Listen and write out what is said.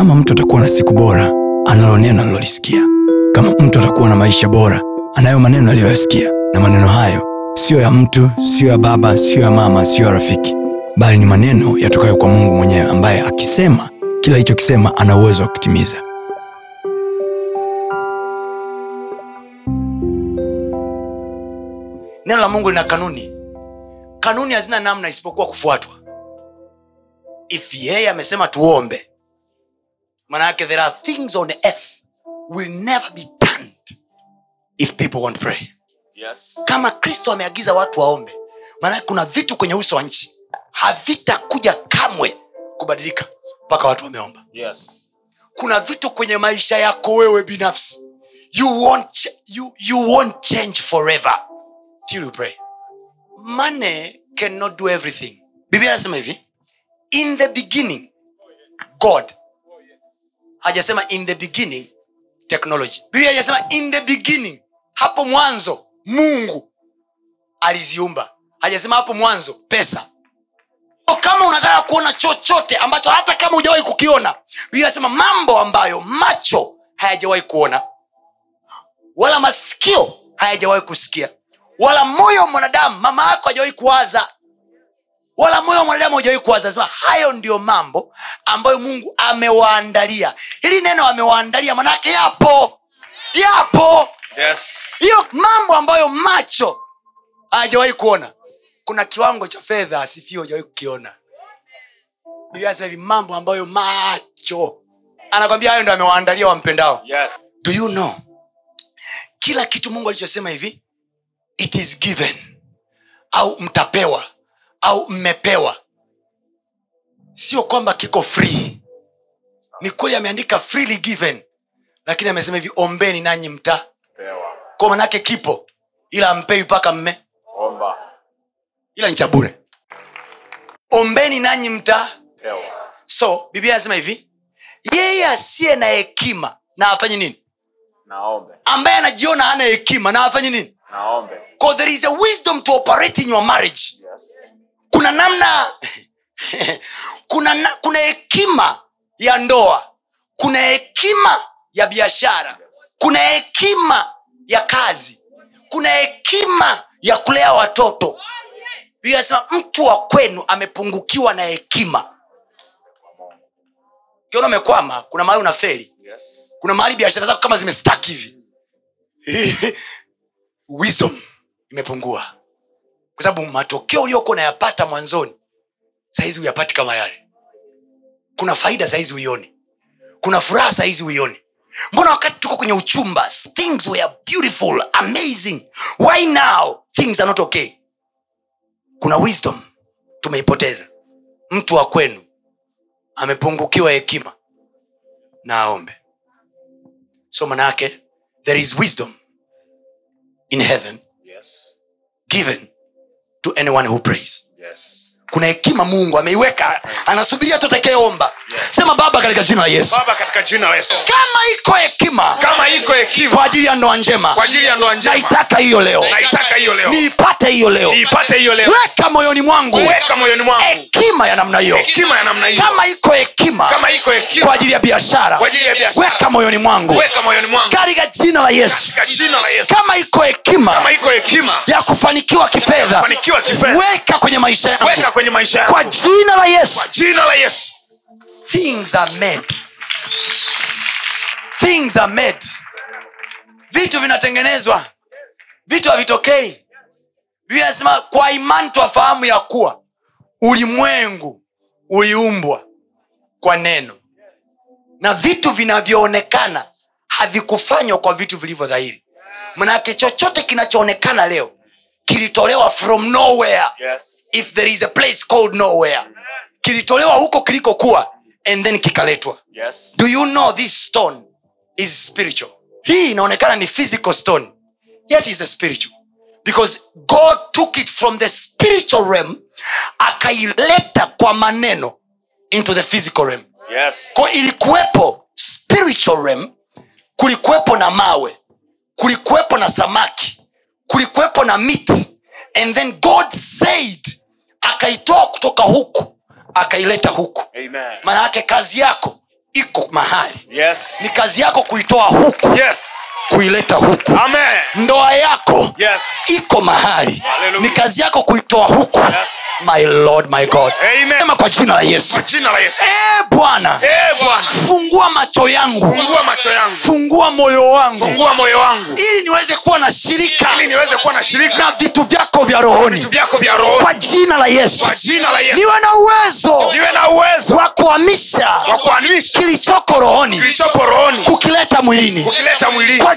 kama mtu atakuwa na siku bora analo neno alilolisikia kama mtu atakuwa na maisha bora anayo maneno aliyoyasikia. Na maneno hayo siyo ya mtu siyo ya baba siyo ya mama siyo ya rafiki. Bali ni maneno yatokayo kwa mungu mwenyewe ambaye akisema kila alichokisema ana uwezo wa kutimiza. Neno la mungu lina kanuni. Kanuni hazina namna isipokuwa kufuatwa. If yeye amesema tuombe manayake there are things on earth will never be turned if people won't pray Yes. kama kristo ameagiza watu waombe maanake kuna vitu kwenye uso wa nchi havitakuja kamwe kubadilika mpaka watu wameomba Yes. kuna vitu kwenye maisha yako wewe binafsi you won't, you, you won't change forever till you pray money cannot do everything biblia anasema hivi in the beginning god hajasema in the beginning technology. Biblia hajasema in the beginning hapo mwanzo mungu aliziumba. Hajasema hapo mwanzo pesa. Kama unataka kuona chochote ambacho hata kama hujawahi kukiona biblia mambo ambayo macho hayajawahi kuona wala masikio hayajawahi kusikia wala moyo wa mwanadamu mama yako hajawahi kuwaza wala moyo wa mwanadamu hajawahi kuwaza anasema hayo ndiyo mambo ambayo mungu amewaandalia. Hili neno amewaandalia manake yapo. Yapo. Yes. hiyo mambo ambayo macho hajawahi kuona. Kuna kiwango cha fedha asifio hajawahi kukiona. Hivi mambo ambayo macho. Anakwambia hayo ndo amewaandalia wampendao. Yes. do you know? Kila kitu mungu alichosema hivi it is given au mtapewa au mmepewa sio kwamba kiko free ni kweli ameandika freely given lakini amesema hivi ombeni nanyi mta kwa manake kipo ila ampewi mpaka mme Omba. ila ni cha bure ombeni nanyi mta Pewa. so biblia anasema hivi yeye asiye na hekima na afanye nini Naombe. ambaye anajiona hana hekima na afanye nini Naombe. There is a wisdom to operate in your marriage Yes. Kuna namna kuna na, kuna hekima ya ndoa kuna hekima ya biashara kuna hekima ya kazi kuna hekima ya kulea watoto. Anasema mtu wa kwenu amepungukiwa na hekima. Kiona umekwama kuna mahali una Yes. kuna mahali biashara zako kama zimestak hivi. Wisdom imepungua kwa sababu matokeo uliokuwa unayapata mwanzoni sahizi uyapati kama yale. Kuna faida sahizi uione kuna furaha sahizi uione mbona wakati tuko kwenye uchumba things were beautiful amazing. Why now things are not okay? Kuna wisdom tumeipoteza. Mtu wa kwenu amepungukiwa hekima. Na aombe so manaake there is wisdom in heaven Yes. given to anyone who prays Yes. kuna hekima mungu ameiweka anasubiria hata atakayeomba Yes. sema baba katika jina la yesu Baba katika jina la Yesu. kama iko hekima Kama iko hekima kwa ajili ya ndoa njema Naitaka hiyo leo. niipate hiyo leo. Hiyo leo. weka moyoni mwangu. Hekima ya namna hiyo. Kama iko hekima kwa ajili ya biashara weka moyoni mwangu. Katika jina la yesu. Kama iko hekima ya kufanikiwa kifedha weka kwenye maisha yangu. Kwa jina la yesu. Kwa jina la Yesu. things are made. Things are made. Vitu vinatengenezwa. Vitu havitokei biblia inasema kwa imani twafahamu ya kuwa ulimwengu uliumbwa kwa neno. Na vitu vinavyoonekana havikufanywa kwa vitu vilivyo dhahiri. Manake chochote kinachoonekana leo kilitolewa from nowhere. Yes. if there is a place called nowhere. Kilitolewa huko kilikokuwa and then kikaletwa. Yes. do you know this stone is spiritual? Hii inaonekana ni physical stone. Yet is a spiritual because god took it from the spiritual realm akaileta kwa maneno into the physical realm Yes. ko ilikuwepo spiritual realm kulikuwepo na mawe kulikuwepo na samaki kulikuwepo na miti and then god said akaitoa kutoka huku akaileta huku Amen. maana yake kazi yako iko mahali Yes. ni kazi yako kuitoa huku Yes. Kuileta huku Amen. ndoa yako Yes. iko mahali Hallelujah. ni kazi yako kuitoa huku Yes. my lord my god Amen. sema kwa jina la yesu la Yesu. Eh, bwana Eh, fungua macho yangu Fungua macho yangu. fungua moyo wangu Fungua moyo wangu. ili niweze kuwa na shirika Ili niweze kuwa na shirika na vitu vyako vya rohoni kwa jina la yesu Kwa jina la Yesu. niwe na uwezo Niwe na uwezo wa kuhamisha kilichoko rohoni kukileta mwilini kukileta mwilini. kwa